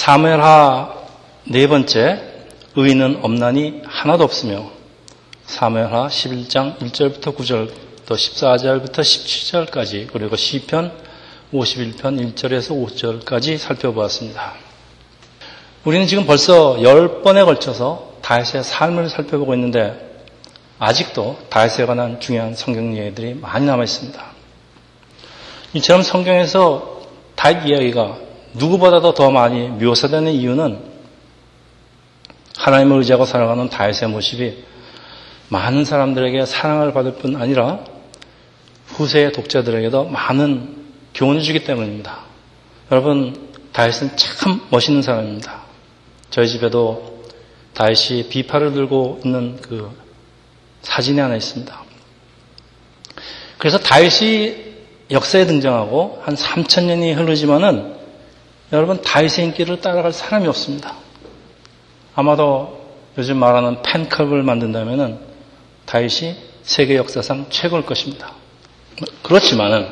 사무엘하 네 번째 의인은 없나니 하나도 없으며 사무엘하 11장 1절부터 9절 또 14절부터 17절까지 그리고 시편 51편 1절에서 5절까지 살펴보았습니다. 우리는 지금 벌써 10번에 걸쳐서 다윗의 삶을 살펴보고 있는데 아직도 다윗에 관한 중요한 성경 이야기들이 많이 남아 있습니다. 이처럼 성경에서 다윗 이야기가 누구보다도 더 많이 묘사되는 이유는 하나님을 의지하고 살아가는 다윗의 모습이 많은 사람들에게 사랑을 받을 뿐 아니라 후세의 독자들에게도 많은 교훈을 주기 때문입니다. 여러분, 다윗은 참 멋있는 사람입니다. 저희 집에도 다윗이 비파를 들고 있는 그 사진이 하나 있습니다. 그래서 다윗이 역사에 등장하고 한 3천년이 흐르지만은 여러분 다윗의 인기를 따라갈 사람이 없습니다. 아마도 요즘 말하는 팬클럽을 만든다면은 다윗이 세계 역사상 최고일 것입니다. 그렇지만은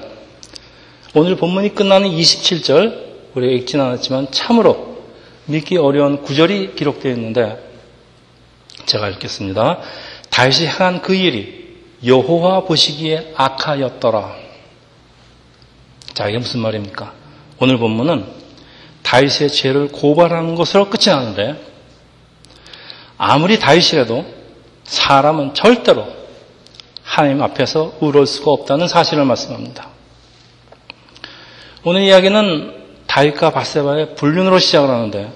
오늘 본문이 끝나는 27절 우리가 읽진 않았지만 참으로 믿기 어려운 구절이 기록되어 있는데 제가 읽겠습니다. 다윗이 행한 그 일이 여호와 보시기에 악하였더라. 자, 이게 무슨 말입니까? 오늘 본문은 다윗의 죄를 고발하는 것으로 끝이 나는데 아무리 다윗이라도 사람은 절대로 하나님 앞에서 의로울 수가 없다는 사실을 말씀합니다. 오늘 이야기는 다윗과 바세바의 불륜으로 시작을 하는데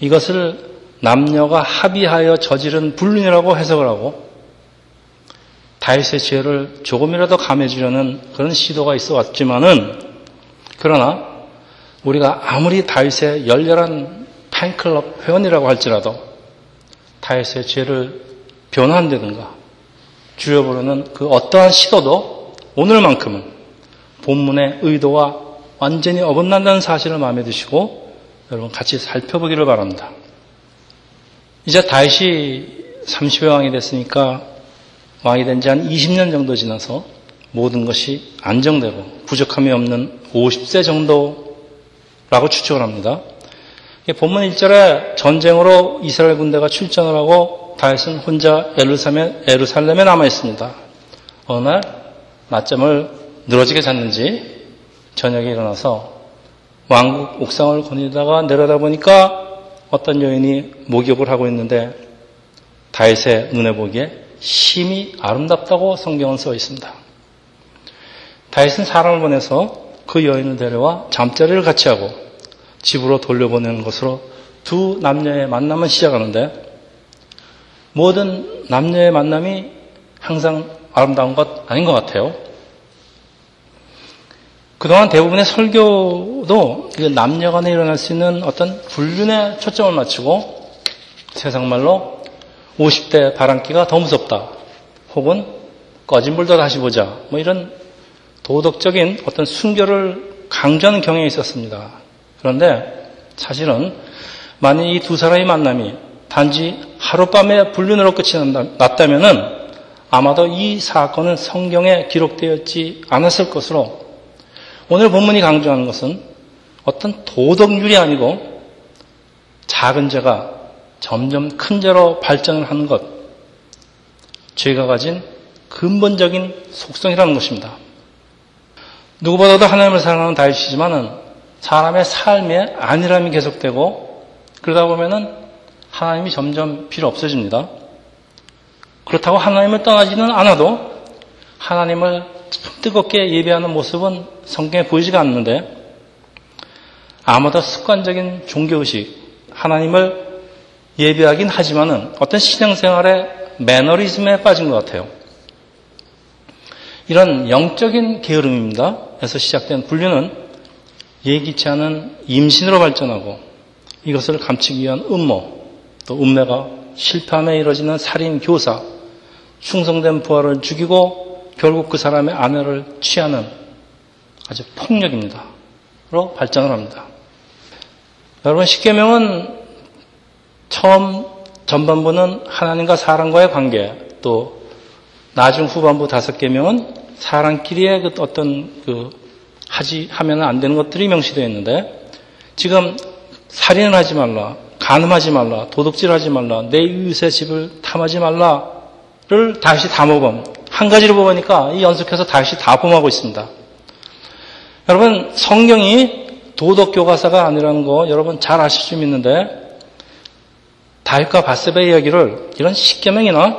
이것을 남녀가 합의하여 저지른 불륜이라고 해석을 하고 다윗의 죄를 조금이라도 감해주려는 그런 시도가 있어 왔지만은 그러나 우리가 아무리 다윗의 열렬한 팬클럽 회원이라고 할지라도 다윗의 죄를 변환되든가 줄여보려는 그 어떠한 시도도 오늘만큼은 본문의 의도와 완전히 어긋난다는 사실을 마음에 드시고 여러분 같이 살펴보기를 바랍니다. 이제 다윗이 30여 왕이 됐으니까 왕이 된 지 한 20년 정도 지나서 모든 것이 안정되고 부족함이 없는 50세 정도 라고 추측을 합니다. 본문 1절에 전쟁으로 이스라엘 군대가 출전을 하고 다윗은 혼자 예루살렘에, 예루살렘에 남아 있습니다. 어느 날 낮잠을 늘어지게 잤는지 저녁에 일어나서 왕국 옥상을 거닐다가 내려다 보니까 어떤 여인이 목욕을 하고 있는데 다윗의 눈에 보기에 심히 아름답다고 성경은 써 있습니다. 다윗은 사람을 보내서 그 여인을 데려와 잠자리를 같이 하고 집으로 돌려보내는 것으로 두 남녀의 만남을 시작하는데 모든 남녀의 만남이 항상 아름다운 것 아닌 것 같아요. 그동안 대부분의 설교도 남녀 간에 일어날 수 있는 어떤 불륜에 초점을 맞추고 세상 말로 50대 바람기가 더 무섭다. 혹은 꺼진 불도 다시 보자. 뭐 이런 도덕적인 어떤 순결을 강조하는 경향이 있었습니다. 그런데 사실은 만약 이두 사람의 만남이 단지 하룻밤에 불륜으로 끝이 났다면은 아마도 이 사건은 성경에 기록되었지 않았을 것으로 오늘 본문이 강조하는 것은 어떤 도덕률이 아니고 작은 죄가 점점 큰 죄로 발전을 하는 것, 죄가 가진 근본적인 속성이라는 것입니다. 누구보다도 하나님을 사랑하는 다윗이지만은 사람의 삶에 안일함이 계속되고 그러다 보면은 하나님이 점점 필요 없어집니다. 그렇다고 하나님을 떠나지는 않아도 하나님을 뜨겁게 예배하는 모습은 성경에 보이지가 않는데 아마도 습관적인 종교의식, 하나님을 예배하긴 하지만은 어떤 신앙생활의 매너리즘에 빠진 것 같아요. 이런 영적인 게으름입니다. 에서 시작된 분류는 예기치 않은 임신으로 발전하고 이것을 감추기 위한 음모, 또 음매가 실패함에 이뤄지는 살인 교사, 충성된 부하를 죽이고 결국 그 사람의 아내를 취하는 아주 폭력입니다. 로 발전을 합니다. 여러분 십계명은 처음 전반부는 하나님과 사람과의 관계 또 나중 후반부 다섯 계명은 사람끼리의 그 어떤 그 하지 하면 안 되는 것들이 명시되어 있는데 지금 살인을 하지 말라, 간음하지 말라, 도둑질하지 말라, 내 이웃의 집을 탐하지 말라를 다시 다 모범. 한 가지를 보니까 이 연속해서 다시 다 범하고 있습니다. 여러분 성경이 도덕 교과서가 아니라는 거 여러분 잘 아실 수 있는데 다윗과 바세바 이야기를 이런 십계명이나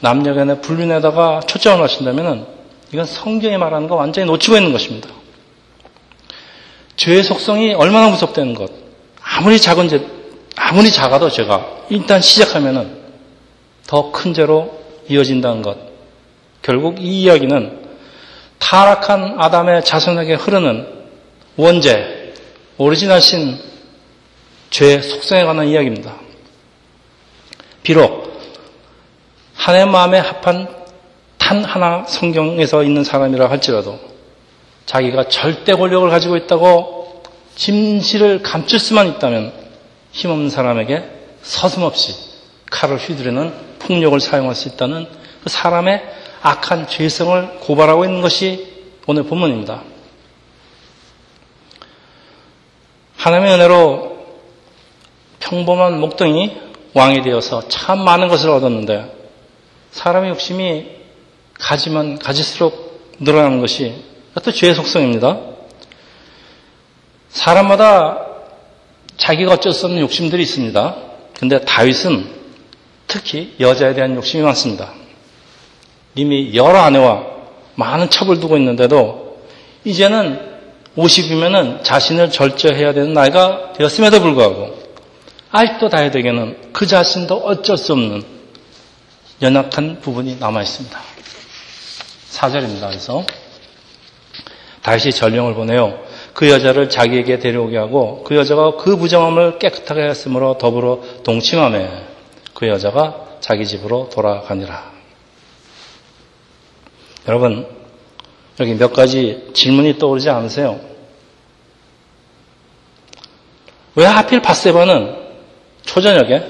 남녀간의 불륜에다가 초점을 맞춘다면 이건 성경이 말하는 거 완전히 놓치고 있는 것입니다. 죄의 속성이 얼마나 무섭다는 것. 아무리 작은 죄, 아무리 작아도 죄가 일단 시작하면은 더 큰 죄로 이어진다는 것. 결국 이 이야기는 타락한 아담의 자손에게 흐르는 원죄, 오리지널 신, 죄의 속성에 관한 이야기입니다. 비록 하나의 마음에 합한 탄 하나 성경에서 있는 사람이라 할지라도 자기가 절대 권력을 가지고 있다고 진실을 감출 수만 있다면 힘없는 사람에게 서슴없이 칼을 휘두르는 폭력을 사용할 수 있다는 그 사람의 악한 죄성을 고발하고 있는 것이 오늘 본문입니다. 하나님의 은혜로 평범한 목동이 왕이 되어서 참 많은 것을 얻었는데 사람의 욕심이 가지면 가질수록 늘어나는 것이 또 죄의 속성입니다. 사람마다 자기가 어쩔 수 없는 욕심들이 있습니다. 근데 다윗은 특히 여자에 대한 욕심이 많습니다. 이미 여러 아내와 많은 첩을 두고 있는데도 이제는 50이면은 자신을 절제해야 되는 나이가 되었음에도 불구하고 아직도 다윗에게는 그 자신도 어쩔 수 없는 연약한 부분이 남아 있습니다. 4절입니다. 그래서 다윗이 전령을 보내요. 그 여자를 자기에게 데려오게 하고 그 여자가 그 부정함을 깨끗하게 했으므로 더불어 동침함에 그 여자가 자기 집으로 돌아가니라. 여러분, 여기 몇 가지 질문이 떠오르지 않으세요? 왜 하필 바세바는 초저녁에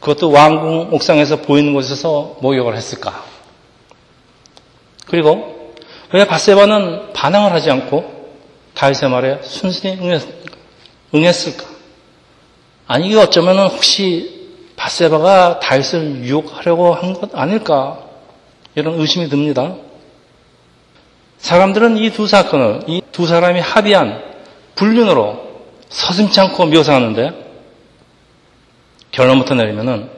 그것도 왕궁 옥상에서 보이는 곳에서 목욕을 했을까? 그리고 왜 바세바는 반항을 하지 않고 다윗의 말에 순순히 응했을까? 아니 이게 어쩌면 혹시 바세바가 다윗을 유혹하려고 한 것 아닐까? 이런 의심이 듭니다. 사람들은 이 두 사건을 이 두 사람이 합의한 불륜으로 서슴지 않고 묘사하는데 결론부터 내리면은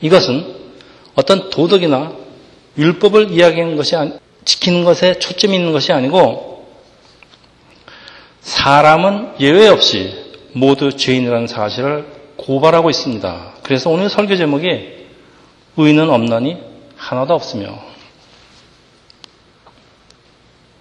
이것은 어떤 도덕이나 율법을 이야기하는 것이 지키는 것에 초점이 있는 것이 아니고 사람은 예외 없이 모두 죄인이라는 사실을 고발하고 있습니다. 그래서 오늘 설교 제목이 의인은 없나니 하나도 없으며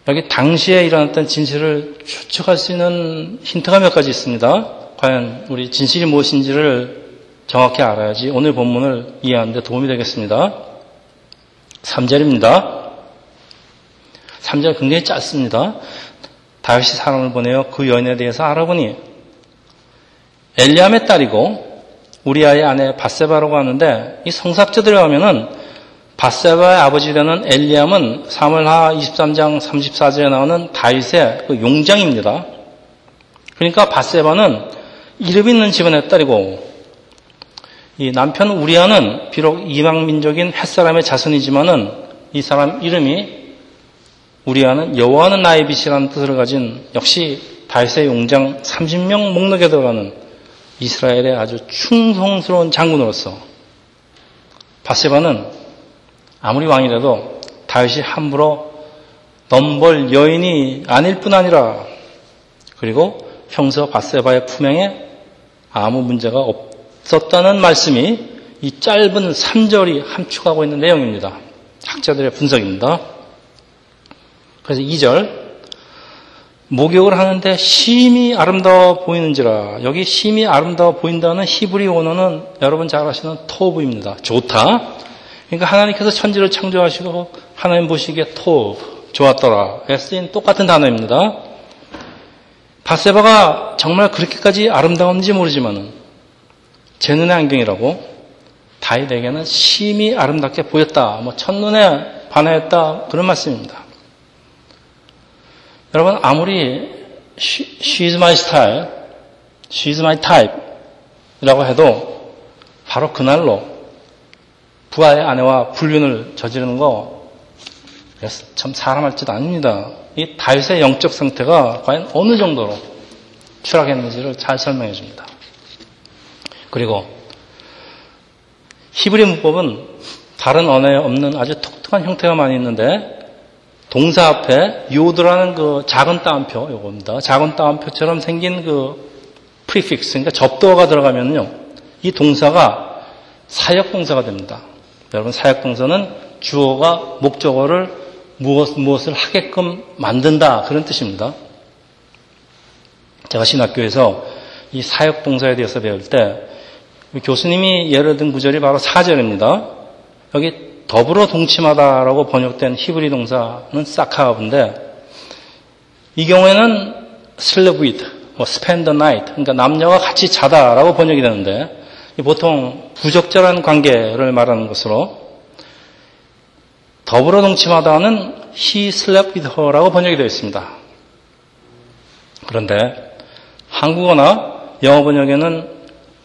여기 당시에 일어났던 진실을 추측할 수 있는 힌트가 몇 가지 있습니다. 과연 우리 진실이 무엇인지를 정확히 알아야지 오늘 본문을 이해하는 데 도움이 되겠습니다. 3절입니다. 3절 굉장히 짧습니다. 다윗이 사람을 보내어 그 여인에 대해서 알아보니 엘리암의 딸이고 우리 아이 아내 바세바라고 하는데 이 성삭자들에 가면은 바세바의 아버지 되는 엘리암은 사물하 23장 34절에 나오는 다윗의 그 용장입니다. 그러니까 바세바는 이름 있는 집안의 딸이고 이 남편 우리아는 비록 이방 민족인 햇사람의 자손이지만은 이 사람 이름이 우리아는 여호와는 나의 빛이라는 뜻을 가진 역시 다윗의 용장 30명 목록에 들어가는 이스라엘의 아주 충성스러운 장군으로서 바세바는 아무리 왕이라도 다윗이 함부로 넘볼 여인이 아닐 뿐 아니라 그리고 형서 바세바의 품행에 아무 문제가 없 었다는 말씀이 이 짧은 3절이 함축하고 있는 내용입니다. 학자들의 분석입니다. 그래서 2절 목욕을 하는데 심히 아름다워 보이는지라 여기 심히 아름다워 보인다는 히브리 원어는 여러분 잘 아시는 토브입니다. 좋다. 그러니까 하나님께서 천지를 창조하시고 하나님 보시기에 토 좋았더라. 쓰인 똑같은 단어입니다. 바세바가 정말 그렇게까지 아름다웠는지 모르지만은 제 눈의 안경이라고 다윗에게는 심히 아름답게 보였다. 뭐 첫눈에 반하였다. 그런 말씀입니다. 여러분 아무리 She's my style she's my type 이라고 해도 바로 그날로 부하의 아내와 불륜을 저지르는 거 참 사람 할 짓 아닙니다. 이 다윗의 영적 상태가 과연 어느 정도로 추락했는지를 잘 설명해 줍니다. 그리고 히브리 문법은 다른 언어에 없는 아주 독특한 형태가 많이 있는데 동사 앞에 요드라는 그 작은 따옴표 요겁니다. 작은 따옴표처럼 생긴 그 prefix 그러니까 접두어가 들어가면요. 이 동사가 사역 동사가 됩니다. 여러분 사역 동사는 주어가 목적어를 무엇, 무엇을 하게끔 만든다 그런 뜻입니다. 제가 신학교에서 이 사역 동사에 대해서 배울 때 교수님이 예를 든 구절이 바로 4절입니다. 여기 더불어 동침하다라고 번역된 히브리 동사는 사카브인데 이 경우에는 sleep with, 뭐 spend the night, 그러니까 남녀와 같이 자다라고 번역이 되는데 보통 부적절한 관계를 말하는 것으로 더불어 동침하다는 he slept with her라고 번역이 되어 있습니다. 그런데 한국어나 영어 번역에는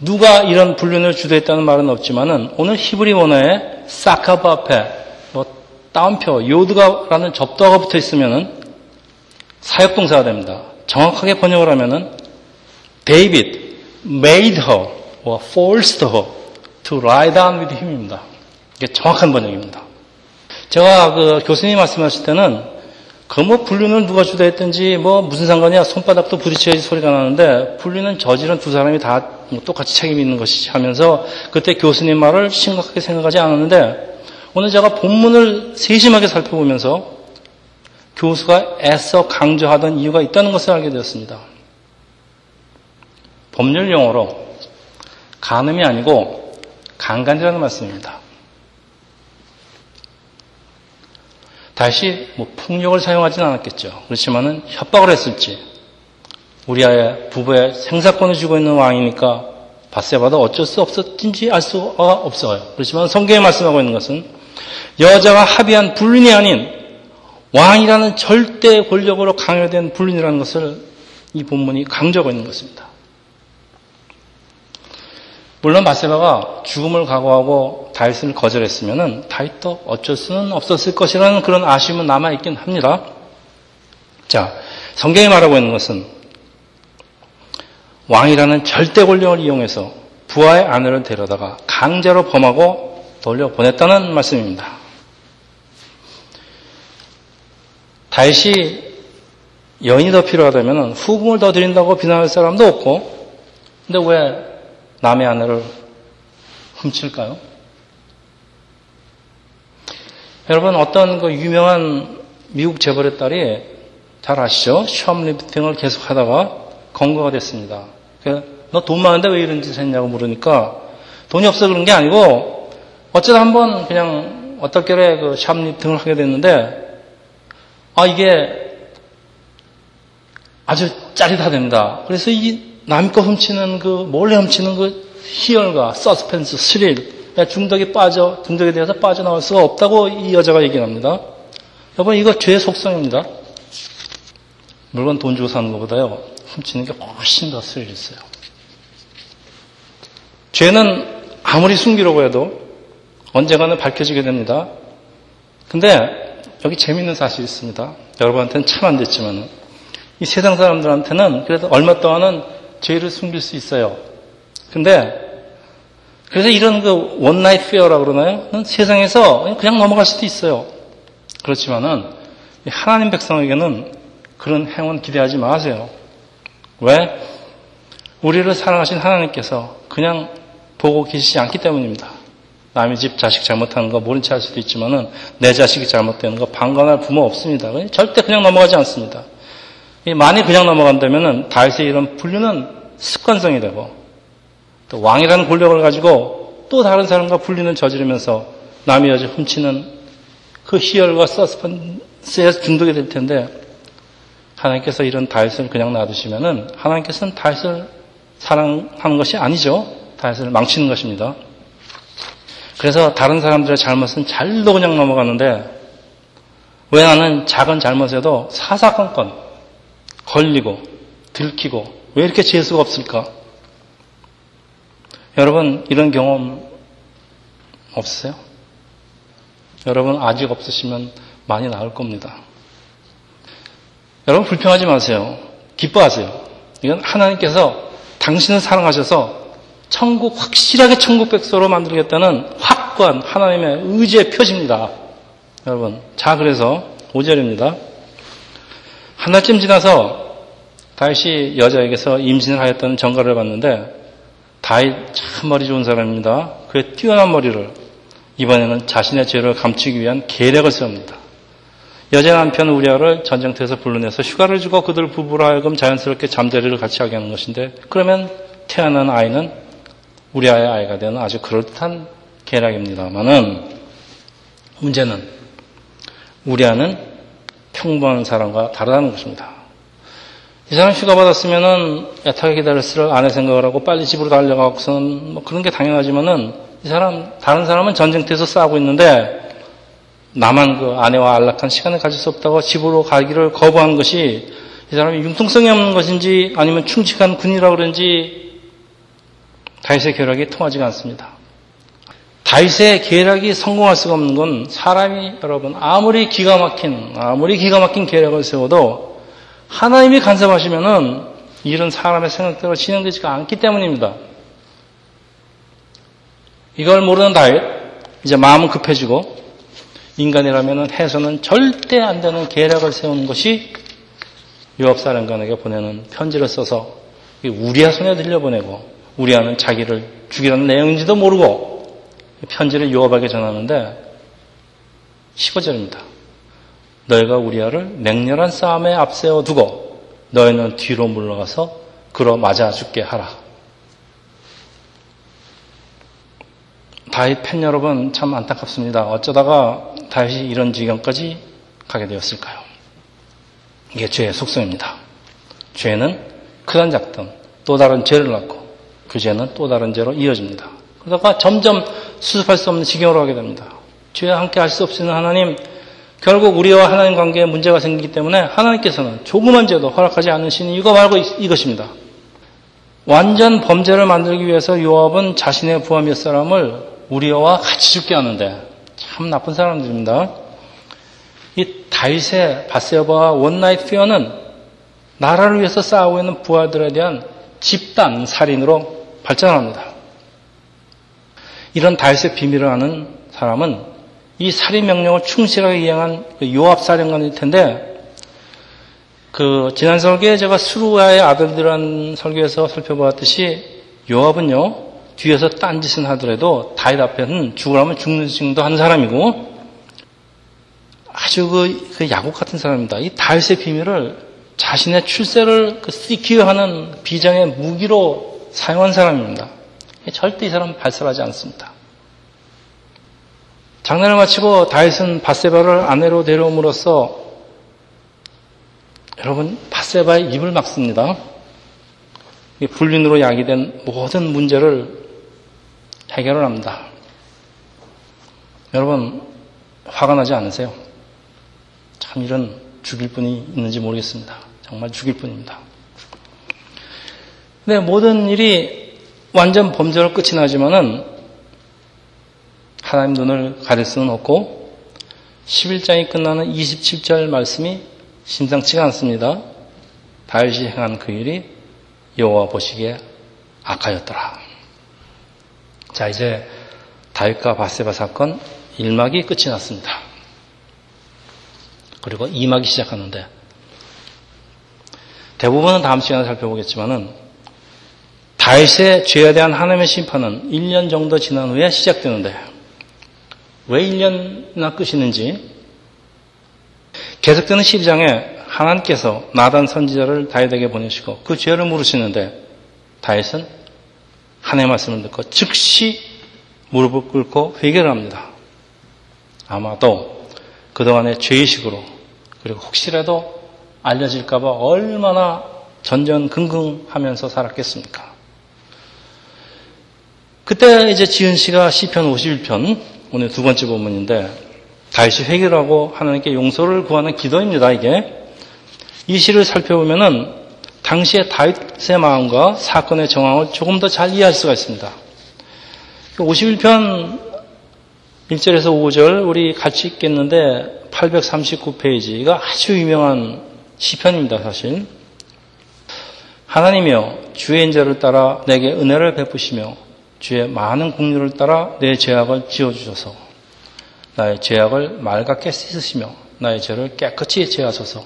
누가 이런 불륜을 주도했다는 말은 없지만은 오늘 히브리 원어에 사카브 앞에 뭐 따옴표 요드가라는 접도가 붙어 있으면은 사역동사가 됩니다. 정확하게 번역을 하면은 David made her or forced her to lie down with him입니다. 이게 정확한 번역입니다. 제가 그 교수님 말씀하실 때는 그뭐 불륜을 누가 주도했든지 뭐 무슨 상관이야 손바닥도 부딪혀야지 소리가 나는데 불륜은 저지른 두 사람이 다뭐 똑같이 책임이 있는 것이지 하면서 그때 교수님 말을 심각하게 생각하지 않았는데 오늘 제가 본문을 세심하게 살펴보면서 교수가 애써 강조하던 이유가 있다는 것을 알게 되었습니다. 법률 용어로 간음이 아니고 강간이라는 말씀입니다. 다시 뭐 폭력을 사용하지는 않았겠죠. 그렇지만은 협박을 했을지 우리 아의 부부의 생사권을 쥐고 있는 왕이니까 바세바도 어쩔 수 없었든지 알 수가 없어요. 그렇지만 성경에 말씀하고 있는 것은 여자가 합의한 불륜이 아닌 왕이라는 절대 권력으로 강요된 불륜이라는 것을 이 본문이 강조하고 있는 것입니다. 물론 바세바가 죽음을 각오하고 다윗을 거절했으면 다윗도 어쩔 수는 없었을 것이라는 그런 아쉬움은 남아 있긴 합니다. 자, 성경이 말하고 있는 것은 왕이라는 절대 권력을 이용해서 부하의 아내를 데려다가 강제로 범하고 돌려보냈다는 말씀입니다. 다윗이 여인이 더 필요하다면 후궁을 더 드린다고 비난할 사람도 없고 근데 왜 남의 아내를 훔칠까요? 여러분 어떤 그 유명한 미국 재벌의 딸이 잘 아시죠? 샵리프팅을 계속 하다가 검거가 됐습니다. 너 돈 많은데 왜 이런 짓을 했냐고 물으니까 돈이 없어 그런 게 아니고 어쩌다 한번 그냥 어떻게 그 샵리프팅을 하게 됐는데 아 이게 아주 짜릿하답니다. 그래서 이 남의 거 훔치는 그 몰래 훔치는 그 희열과 서스펜스, 스릴, 중독에 빠져 중독에 대해서 빠져나올 수가 없다고 이 여자가 얘기합니다. 여러분 이거 죄의 속성입니다. 물건 돈 주고 사는 것보다요 훔치는 게 훨씬 더 스릴 있어요. 죄는 아무리 숨기려고 해도 언젠가는 밝혀지게 됩니다. 근데 여기 재밌는 사실이 있습니다. 여러분한테는 참 안 됐지만 이 세상 사람들한테는 그래도 얼마 동안은 죄를 숨길 수 있어요. 근데 그래서 이런 그 one night affair라고 그러나요? 세상에서 그냥 넘어갈 수도 있어요. 그렇지만은 하나님 백성에게는 그런 행운 기대하지 마세요. 왜? 우리를 사랑하신 하나님께서 그냥 보고 계시지 않기 때문입니다. 남의 집 자식 잘못하는 거 모른 체할 수도 있지만은 내 자식이 잘못되는 거 방관할 부모 없습니다. 절대 그냥 넘어가지 않습니다. 많이 그냥 넘어간다면은 다윗의 이런 분류는 습관성이 되고 또 왕이라는 권력을 가지고 또 다른 사람과 분리는 저지르면서 남의 여자 훔치는 그 희열과 서스펀스에 중독이 될 텐데 하나님께서 이런 다윗을 그냥 놔두시면은 하나님께서는 다윗을 사랑하는 것이 아니죠. 다윗을 망치는 것입니다. 그래서 다른 사람들의 잘못은 잘도 그냥 넘어가는데 왜 나는 작은 잘못에도 사사건건 걸리고 들키고 왜 이렇게 재수가 없을까? 여러분, 이런 경험 없으세요? 여러분, 아직 없으시면 많이 나을 겁니다. 여러분, 불평하지 마세요. 기뻐하세요. 이건 하나님께서 당신을 사랑하셔서 천국, 확실하게 천국 백서로 만들겠다는 확고한 하나님의 의지의 표시입니다. 여러분. 자, 그래서 5절입니다. 한 달쯤 지나서 다윗이 여자에게서 임신을 하였다는 전가를 받는데 다윗 참 머리 좋은 사람입니다. 그의 뛰어난 머리를 이번에는 자신의 죄를 감추기 위한 계략을 세웁니다. 여자 남편 우리아를 전쟁터에서 불러내서 휴가를 주고 그들 부부로 하여금 자연스럽게 잠자리를 같이 하게 하는 것인데 그러면 태어난 아이는 우리아의 아이가 되는 아주 그럴듯한 계략입니다만은 문제는 우리아는 평범한 사람과 다르다는 것입니다. 이 사람 휴가 받았으면은 애타게 기다렸을 아내 생각을 하고 빨리 집으로 달려가고서는 뭐 그런 게 당연하지만은 이 사람 다른 사람은 전쟁터에서 싸우고 있는데 나만 그 아내와 안락한 시간을 가질 수 없다고 집으로 가기를 거부한 것이 이 사람이 융통성이 없는 것인지 아니면 충직한 군이라 그런지 다윗의 계략이 통하지가 않습니다. 다윗의 계략이 성공할 수가 없는 건 사람이 여러분 아무리 기가 막힌 아무리 기가 막힌 계략을 세워도 하나님이 간섭하시면은 이런 사람의 생각대로 진행되지가 않기 때문입니다. 이걸 모르는 다윗, 이제 마음은 급해지고 인간이라면 해서는 절대 안 되는 계략을 세우는 것이 요압 사령관에게 보내는 편지를 써서 우리아 손에 들려보내고 우리아는 자기를 죽이라는 내용인지도 모르고 편지를 요압에게 전하는데 15절입니다. 너희가 우리아를 맹렬한 싸움에 앞세워 두고 너희는 뒤로 물러가서 그러 맞아 죽게 하라. 다윗 팬 여러분 참 안타깝습니다. 어쩌다가 다윗이 이런 지경까지 가게 되었을까요? 이게 죄의 속성입니다. 죄는 크든 작든 또 다른 죄를 낳고 그 죄는 또 다른 죄로 이어집니다. 그러다가 점점 수습할 수 없는 지경으로 가게 됩니다. 죄와 함께 할 수 없는 하나님 결국 우리와 하나님 관계에 문제가 생기기 때문에 하나님께서는 조그만 죄도 허락하지 않으시는 이유가 바로 이것입니다. 완전 범죄를 만들기 위해서 요압은 자신의 부하 몇 사람을 우리와 같이 죽게 하는데 참 나쁜 사람들입니다. 이 다윗의 밧세바와 one night affair는 나라를 위해서 싸우고 있는 부하들에 대한 집단 살인으로 발전합니다. 이런 다윗의 비밀을 아는 사람은 이 살인 명령을 충실하게 이행한 그 요압 사령관일 텐데 그 지난 설교에 제가 스루야의 아들들한 설교에서 살펴보았듯이 요압은요 뒤에서 딴짓은 하더라도 다윗 앞에는 죽으라면 죽는 정도 한 사람이고 아주 그, 그 야곱 같은 사람입니다. 이 다윗의 비밀을 자신의 출세를 그 시키어 하는 비장의 무기로 사용한 사람입니다. 절대 이 사람은 발설하지 않습니다. 장난을 마치고 다윗은 바세바를 아내로 데려옴으로써 여러분 바세바의 입을 막습니다. 불륜으로 야기된 모든 문제를 해결을 합니다. 여러분 화가 나지 않으세요? 참 이런 죽일 분이 있는지 모르겠습니다. 정말 죽일 분입니다. 근데 모든 일이 완전 범죄로 끝이 나지만은 하나님 눈을 가릴 수는 없고 11장이 끝나는 27절 말씀이 심상치가 않습니다. 다윗이 행한 그 일이 여호와 보시기에 악하였더라. 자 이제 다윗과 바세바 사건 1막이 끝이 났습니다. 그리고 2막이 시작하는데 대부분은 다음 시간에 살펴보겠지만은 다윗의 죄에 대한 하나님의 심판은 1년 정도 지난 후에 시작되는데 왜 1년이나 끄시는지 계속되는 12장에 하나님께서 나단 선지자를 다윗에게 보내시고 그 죄를 물으시는데 다윗은 하나님의 말씀을 듣고 즉시 무릎을 꿇고 회개를 합니다. 아마도 그동안의 죄의식으로 그리고 혹시라도 알려질까봐 얼마나 전전긍긍하면서 살았겠습니까? 그때 이제 지은 씨가 시편 51편 오늘 두 번째 본문인데 다시 회개하고 하나님께 용서를 구하는 기도입니다. 이게 이 시를 살펴보면은 당시의 다윗의 마음과 사건의 정황을 조금 더 잘 이해할 수가 있습니다. 51편 1절에서 5절 우리 같이 읽겠는데 839페이지 이거 아주 유명한 시편입니다 사실 하나님이여 주의 인자를 따라 내게 은혜를 베푸시며 주의 많은 국류를 따라 내 죄악을 지어주셔서. 나의 죄악을 맑게 씻으시며 나의 죄를 깨끗이 제하소서.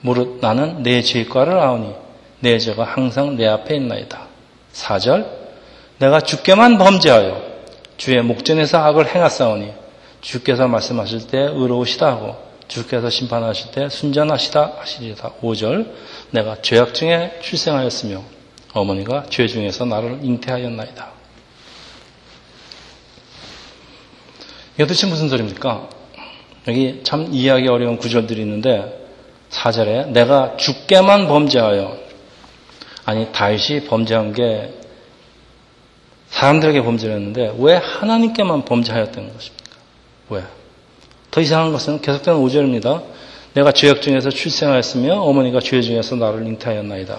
무릇 나는 내 죄과를 아오니 내 죄가 항상 내 앞에 있나이다. 4절 내가 주께만 범죄하여 주의 목전에서 악을 행하사오니 주께서 말씀하실 때 의로우시다 하고 주께서 심판하실 때 순전하시다 하시리다. 5절 내가 죄악 중에 출생하였으며 어머니가 죄 중에서 나를 잉태하였나이다. 이게 도대체 무슨 소리입니까? 여기 참 이해하기 어려운 구절들이 있는데 4절에 내가 죽게만 범죄하여 아니 다윗이 범죄한 게 사람들에게 범죄를 했는데 왜 하나님께만 범죄하였다는 것입니까? 왜? 더 이상한 것은 계속되는 5절입니다. 내가 죄악 중에서 출생하였으며 어머니가 죄 중에서 나를 잉태하였나이다.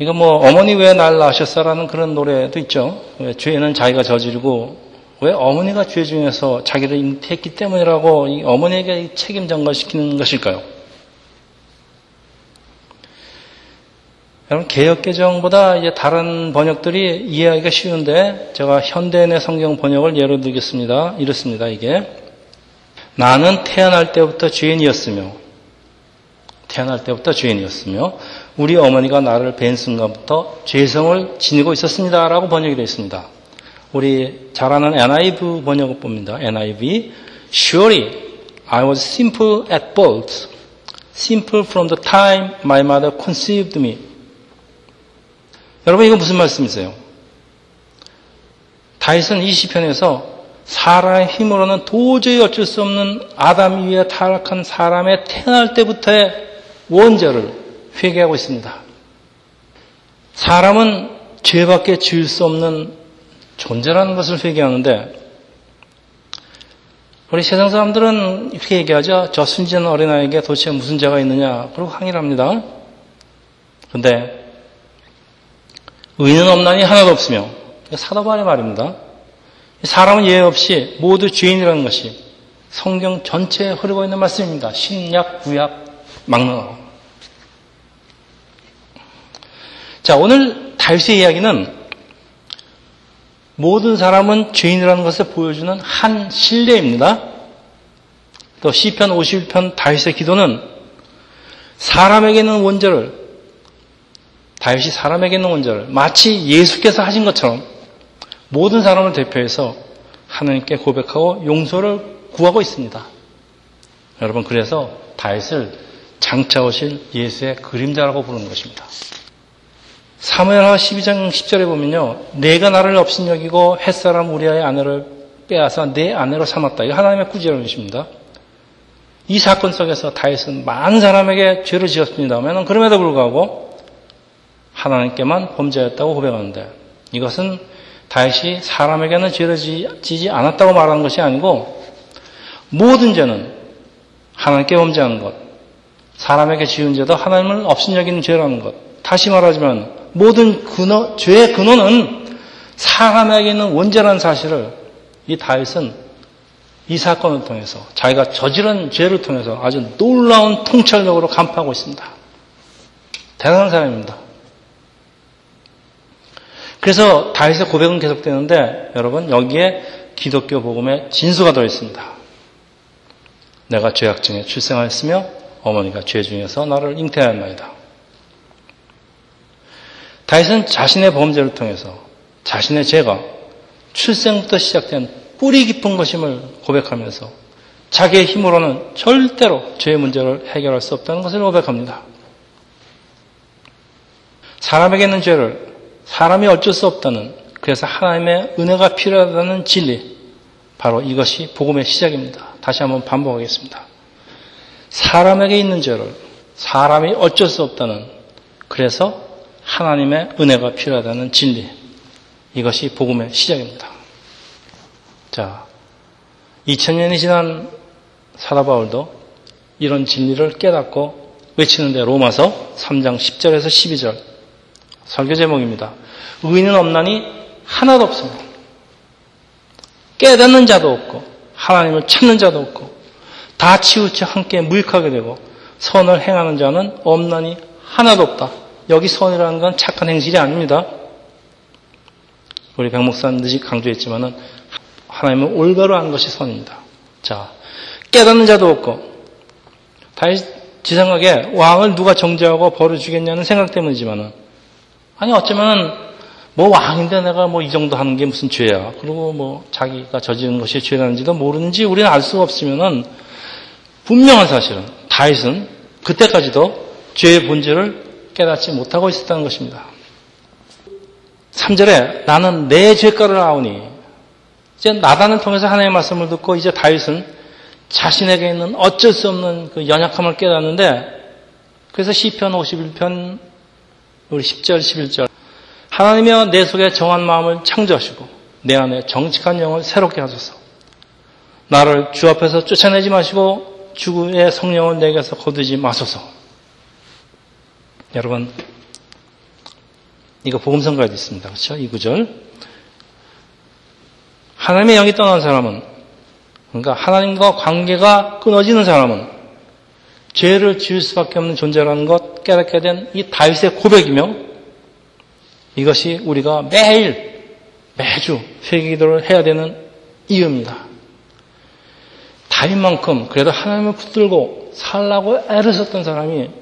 이거 뭐 어머니 왜 날 낳으셨어라는 그런 노래도 있죠. 왜 죄는 자기가 저지르고 왜 어머니가 죄 중에서 자기를 잉태했기 때문이라고 이 어머니에게 책임 전가시키는 것일까요? 여러분 개혁개정보다 이제 다른 번역들이 이해하기가 쉬운데 제가 현대인의 성경 번역을 예로 들겠습니다. 이렇습니다. 이게 나는 태어날 때부터 죄인이었으며 태어날 때부터 죄인이었으며 우리 어머니가 나를 뵌 순간부터 죄성을 지니고 있었습니다라고 번역이 되어 있습니다. 우리 잘 아는 NIV 번역을 봅니다. NIV Surely I was simple at birth, simple from the time my mother conceived me. 여러분 이거 무슨 말씀이세요? 다윗은 이 시편에서 사람의 힘으로는 도저히 어쩔 수 없는 아담 위에 타락한 사람의 태어날 때부터의 원죄를 회개하고 있습니다. 사람은 죄밖에 지을 수 없는 존재라는 것을 회개하는데 우리 세상 사람들은 이렇게 얘기하죠. 저 순진한 어린아이에게 도대체 무슨 죄가 있느냐. 그러고 항의를 합니다. 근데 의는 없나니 하나도 없으며 사도바의 말입니다. 사람은 예외 없이 모두 죄인이라는 것이 성경 전체에 흐르고 있는 말씀입니다. 신약, 구약, 막론하고. 자, 오늘 다윗의 이야기는 모든 사람은 죄인이라는 것을 보여주는 한 신뢰입니다. 또 시편 51편 다윗의 기도는 사람에게 있는 원죄를 다윗이 사람에게 있는 원죄를 마치 예수께서 하신 것처럼 모든 사람을 대표해서 하나님께 고백하고 용서를 구하고 있습니다. 여러분 그래서 다윗을 장차 오실 예수의 그림자라고 부르는 것입니다. 사무엘하 12장 10절에 보면요. 내가 나를 업신여기고 햇사람 우리아의 아내를 빼앗아 내 아내로 삼았다. 이거 하나님의 것입니다. 이 사건 속에서 다윗은 많은 사람에게 죄를 지었습니다만 그럼에도 불구하고 하나님께만 범죄했다고 고백하는데 이것은 다윗이 사람에게는 죄를 지지 않았다고 말하는 것이 아니고 모든 죄는 하나님께 범죄하는 것, 사람에게 지은 죄도 하나님을 업신여기는 죄라는 것. 다시 말하자면 모든 근원, 죄의 근원은 사람에게 있는 원죄라는 사실을 이 다윗은 이 사건을 통해서 자기가 저지른 죄를 통해서 아주 놀라운 통찰력으로 간파하고 있습니다. 대단한 사람입니다. 그래서 다윗의 고백은 계속되는데 여러분 여기에 기독교 복음의 진수가 들어 있습니다. 내가 죄악 중에 출생하였으며 어머니가 죄 중에서 나를 잉태하였나이다. 다윗은 자신의 범죄를 통해서 자신의 죄가 출생부터 시작된 뿌리 깊은 것임을 고백하면서 자기의 힘으로는 절대로 죄의 문제를 해결할 수 없다는 것을 고백합니다. 사람에게 있는 죄를 사람이 어쩔 수 없다는 그래서 하나님의 은혜가 필요하다는 진리 바로 이것이 복음의 시작입니다. 다시 한번 반복하겠습니다. 사람에게 있는 죄를 사람이 어쩔 수 없다는 그래서 하나님의 은혜가 필요하다는 진리. 이것이 복음의 시작입니다. 자, 2000년이 지난 사도 바울도 이런 진리를 깨닫고 외치는데 로마서 3장 10절에서 12절 설교 제목입니다. 의인은 없나니 하나도 없습니다. 깨닫는 자도 없고 하나님을 찾는 자도 없고 다 치우쳐 함께 무익하게 되고 선을 행하는 자는 없나니 하나도 없다. 여기 선이라는 건 착한 행실이 아닙니다. 우리 백 목사는 늦이 강조했지만은 하나님은 올바로 하는 것이 선입니다. 자, 깨닫는 자도 없고 다시 지 생각에 왕을 누가 정죄하고 벌을 주겠냐는 생각 때문이지만은 아니 어쩌면은 뭐 왕인데 내가 뭐 이 정도 하는 게 무슨 죄야. 그리고 뭐 자기가 저지른 것이 죄라는지도 모르는지 우리는 알 수가 없으면은 분명한 사실은 다윗은 그때까지도 죄의 본질을 깨닫지 못하고 있었다는 것입니다. 3절에 나는 내 죄가를 아오니 이제 나단을 통해서 하나님의 말씀을 듣고 이제 다윗은 자신에게 있는 어쩔 수 없는 그 연약함을 깨닫는데 그래서 시편 51편 우리 10절 11절. 하나님이여 내 속에 정한 마음을 창조하시고 내 안에 정직한 영을 새롭게 하소서. 나를 주 앞에서 쫓아내지 마시고 주의 성령을 내게서 거두지 마소서 여러분 이거 복음성가에도 있습니다. 그렇죠? 이 구절. 하나님의 영이 떠난 사람은 그러니까 하나님과 관계가 끊어지는 사람은 죄를 지을 수밖에 없는 존재라는 것 깨닫게 된 이 다윗의 고백이며 이것이 우리가 매일 매주 회개기도를 해야 되는 이유입니다. 다윗만큼 그래도 하나님을 붙들고 살라고 애를 썼던 사람이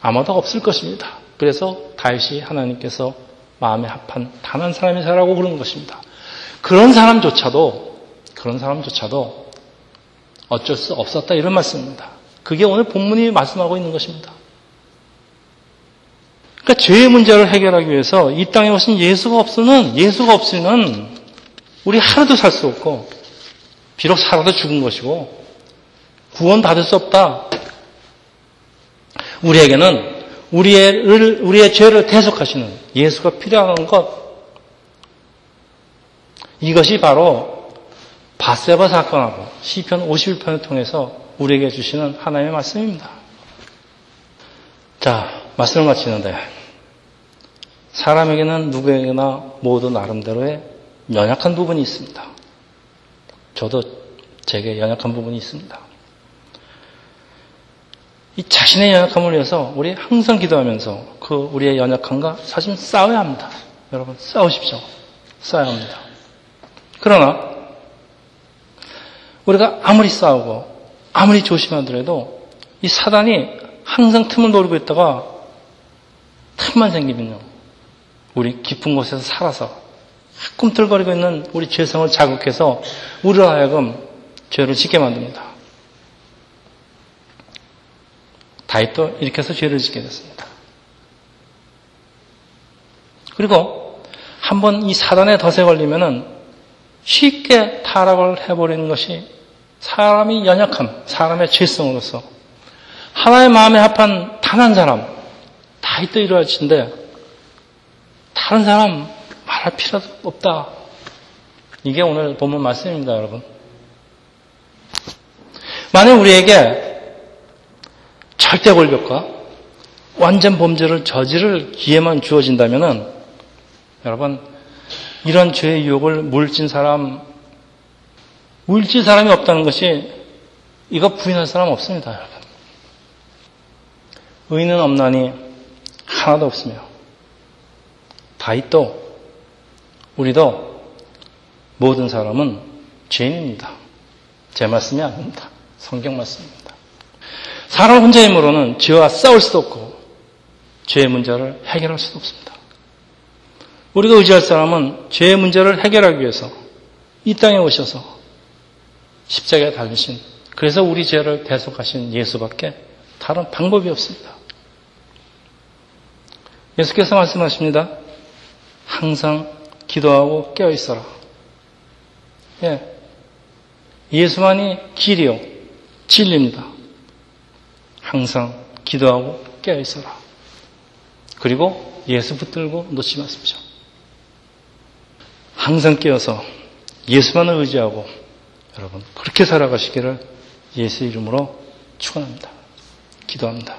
아마도 없을 것입니다. 그래서 다윗이 하나님께서 마음에 합한 단 한 사람이 살라고 그런 것입니다. 그런 사람조차도 그런 사람조차도 어쩔 수 없었다 이런 말씀입니다. 그게 오늘 본문이 말씀하고 있는 것입니다. 그러니까 죄의 문제를 해결하기 위해서 이 땅에 오신 예수가 없으면 예수가 없으면 우리 하루도 살 수 없고 비록 살아도 죽은 것이고 구원 받을 수 없다. 우리에게는 우리의, 우리의 죄를 대속하시는 예수가 필요한 것. 이것이 바로 바세바 사건하고 시편 51편을 통해서 우리에게 주시는 하나님의 말씀입니다. 자, 말씀을 마치는데 사람에게는 누구에게나 모두 나름대로의 연약한 부분이 있습니다. 저도 제게 연약한 부분이 있습니다. 이 자신의 연약함을 위해서 우리 항상 기도하면서 그 우리의 연약함과 사실 싸워야 합니다. 여러분 싸우십시오. 싸워야 합니다. 그러나 우리가 아무리 싸우고 아무리 조심하더라도 이 사단이 항상 틈을 노리고 있다가 틈만 생기면요. 우리 깊은 곳에서 살아서 꿈틀거리고 있는 우리 죄성을 자극해서 우리로 하여금 죄를 짓게 만듭니다. 다윗도 이렇게 해서 죄를 짓게 됐습니다. 그리고 한번 이 사단의 덫에 걸리면은 쉽게 타락을 해버리는 것이 사람이 연약함, 사람의 죄성으로서 하나의 마음에 합한 단 한 사람, 다윗도 이러하신데 다른 사람 말할 필요도 없다. 이게 오늘 본문 말씀입니다, 여러분. 만약 우리에게 절대 권력과 완전 범죄를 저지를 기회만 주어진다면 여러분 이런 죄의 유혹을 물진 사람 물질 사람이 없다는 것이 이거 부인할 사람 없습니다, 여러분. 의인은 없나니 하나도 없으며 다윗도 우리도 모든 사람은 죄인입니다. 제 말씀이 아닙니다. 성경 말씀입니다. 사람 혼자 힘으로는 죄와 싸울 수도 없고 죄의 문제를 해결할 수도 없습니다. 우리가 의지할 사람은 죄의 문제를 해결하기 위해서 이 땅에 오셔서 십자가에 달리신 그래서 우리 죄를 대속하신 예수밖에 다른 방법이 없습니다. 예수께서 말씀하십니다. 항상 기도하고 깨어 있어라. 예. 예수만이 길이요, 진리입니다. 항상 기도하고 깨어 있어라. 그리고 예수 붙들고 놓지 마십시오. 항상 깨어서 예수만을 의지하고 여러분 그렇게 살아가시기를 예수 이름으로 축원합니다. 기도합니다.